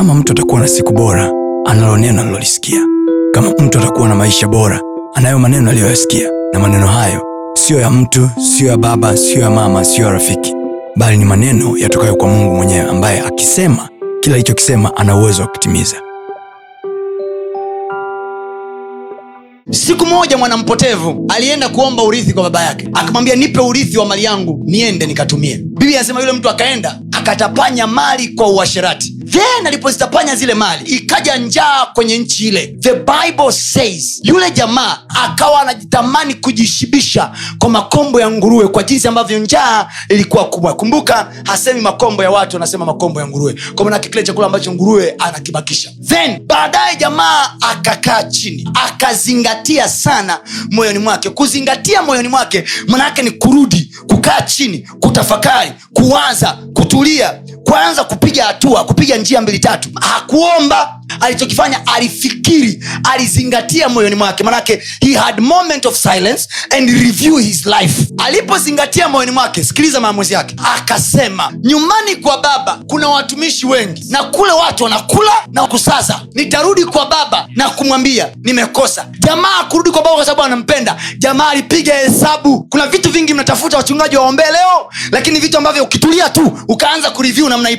kama mtu atakuwa na siku bora, analo neno alilolisikia. Kama mtu atakuwa na maisha bora, anayo maneno aliyoyasikia, na maneno hayo siyo ya mtu, siyo ya baba, siyo ya mama, siyo ya rafiki, bali ni maneno yatokayo kwa Mungu mwenyewe, ambaye akisema kila alichokisema ana uwezo wa kutimiza. siku moja mwanampotevu alienda kuomba urithi kwa baba yake. Akamwambia nipe urithi wa mali yangu niende nikatumie. Biblia anasema yule mtu akaenda akatapanya mali kwa uasherati then alipozitapanya zile mali ikaja njaa kwenye nchi ile. The bible says yule jamaa akawa anajitamani kujishibisha kwa makombo ya nguruwe kwa jinsi ambavyo njaa ilikuwa kubwa. Kumbuka hasemi makombo ya watu anasema makombo ya nguruwe. Kwa manake kile chakula ambacho nguruwe anakibakisha. Then baadaye jamaa akakaa chini akazingatia sana moyoni mwake. Kuzingatia moyoni mwake manaake ni kurudi kukaa chini kutafakari kuwaza kutulia kwanza kupiga hatua kupiga njia mbili tatu. Hakuomba alichokifanya alifikiri alizingatia moyoni mwake. Manake he had moment of silence and review his life. Alipozingatia moyoni mwake sikiliza maamuzi yake akasema nyumbani kwa baba kuna watumishi wengi na kule watu wanakula na kusaza. Nitarudi kwa baba na kumwambia nimekosa. Jamaa kurudi kwa baba kwa sababu anampenda. Jamaa alipiga hesabu. Kuna vitu vingi mnatafuta wachungaji waombee leo lakini vitu ambavyo ukitulia tu ukaanza kureview namna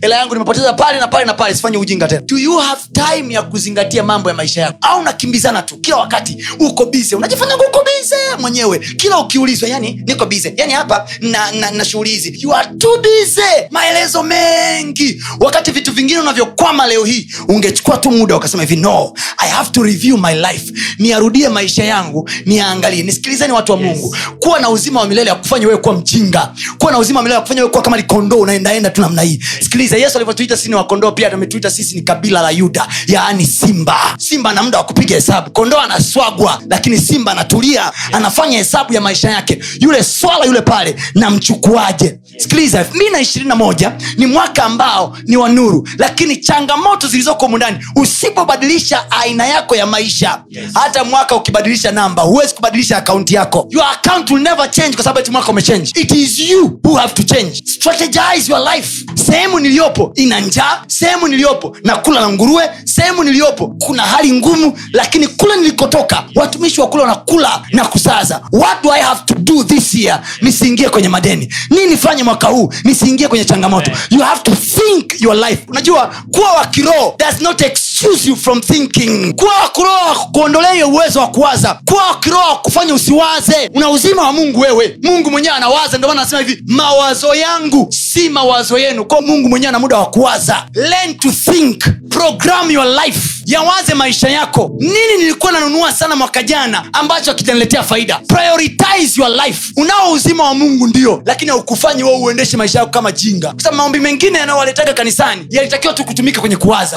hela yangu nimepoteza pale na pale na pale sifanye ujinga tena do you have time ya kuzingatia mambo ya maisha yako? Au unakimbizana tu kila wakati? Uko bize unajifanya uko bize mwenyewe. Kila ukiulizwa yani niko bize yani hapa na, na, na shughuli hizi. You are too bize maelezo mengi. Wakati vitu vingine unavyokwama leo hii ungechukua tu muda ukasema hivi no i have to review my life. Niarudie maisha yangu niyaangalie nisikilizeni watu wa yes. mungu. Kuwa na uzima wa milele ya kufanya wewe kuwa mjinga. Kuwa na uzima wa milele ya kufanya wewe kuwa kama likondoo unaendaenda tu namna hii. Sikiliza yesu alivyotuita sisi ni wakondoo pia ametuita sisi ni kabila la yuda yaani simba. Simba ana muda wa kupiga hesabu. Kondoo anaswagwa lakini simba anatulia anafanya hesabu ya maisha yake. Yule swala yule pale namchukuaje sikiliza elfu mbili na ishirini na moja ni mwaka ambao ni wa nuru lakini changamoto zilizoko mundani usipobadilisha aina yako ya maisha yes. hata mwaka ukibadilisha namba huwezi kubadilisha akaunti yako. Your account will never change kwa sababu eti mwaka umechange. It is you who have to change. Strategize your life. Sehemu niliyopo ina njaa sehemu niliyopo na kula na nguruwe sehemu niliyopo kuna hali ngumu lakini kule nilikotoka watumishi wa kule wanakula na kusaza. What do i have to do this year? Nisiingie kwenye madeni. Nini nifanye mwaka huu nisiingie kwenye changamoto. You have to think your life. Unajua kuwa wa kiroho does not excuse you from thinking. Kuwa wa kiroho kuondolea uwezo wa kuwaza. Kuwa wa kiroho kufanya usiwaze. Una uzima wa mungu wewe. Mungu mwenyewe anawaza ndio maana anasema hivi mawazo yangu si mawazo yenu. Kwao mungu mwenyewe ana muda wa kuwaza. Learn to think. Program your life yawaze maisha yako. Nini nilikuwa nanunua sana mwaka jana ambacho akitaniletea faida? Prioritize your life. Unao uzima wa mungu ndio lakini haukufanyi wo uendeshe maisha yako kama jinga. Kwa sababu maombi mengine yanayowaletaga kanisani yalitakiwa tu kutumika kwenye kuwaza.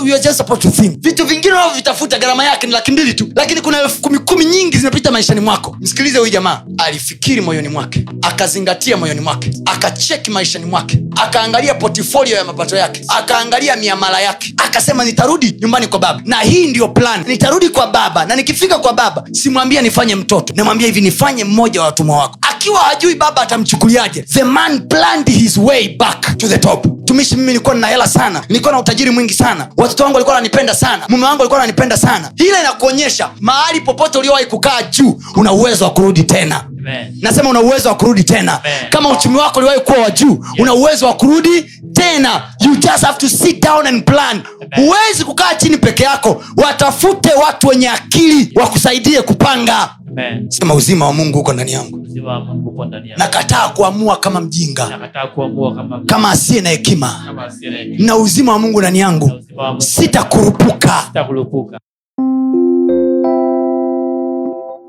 Vitu vingine unavyovitafuta gharama yake ni laki mbili tu. Lakini kuna elfu kumi kumi nyingi zimepita maishani mwako. Msikilize huyu jamaa. Alifikiri moyoni mwake. Akazingatia moyoni mwake. Akacheki maishani mwake. Akaangalia portfolio ya mapato yake. Akaangalia miamala yake. Akasema nitarudi nyumbani kwa baba na hii ndiyo plan. Nitarudi kwa baba na nikifika kwa baba simwambia nifanye mtoto. Namwambia hivi nifanye mmoja wa watumwa wako. Akiwa hajui baba atamchukuliaje the man planned his way back to the top. Tumishi mimi nilikuwa nina hela sana. Nilikuwa na utajiri mwingi sana. Watoto wangu walikuwa wananipenda sana. Mume wangu alikuwa ananipenda sana. Ile inakuonyesha mahali popote uliowahi kukaa juu una uwezo wa kurudi tena. Amen. nasema una uwezo wa kurudi tena. Amen. kama uchumi wako uliwahi kuwa wa juu una uwezo wa kurudi tena you just have to sit down and plan. Huwezi kukaa chini peke yako. Watafute watu wenye akili wakusaidie kupanga. Amen. sema uzima wa mungu huko ndani yangu. Nakataa kuamua kama mjinga. Kuamua kama asiye na hekima. Na uzima wa mungu ndani yangu. Sitakurupuka. Sitakurupuka.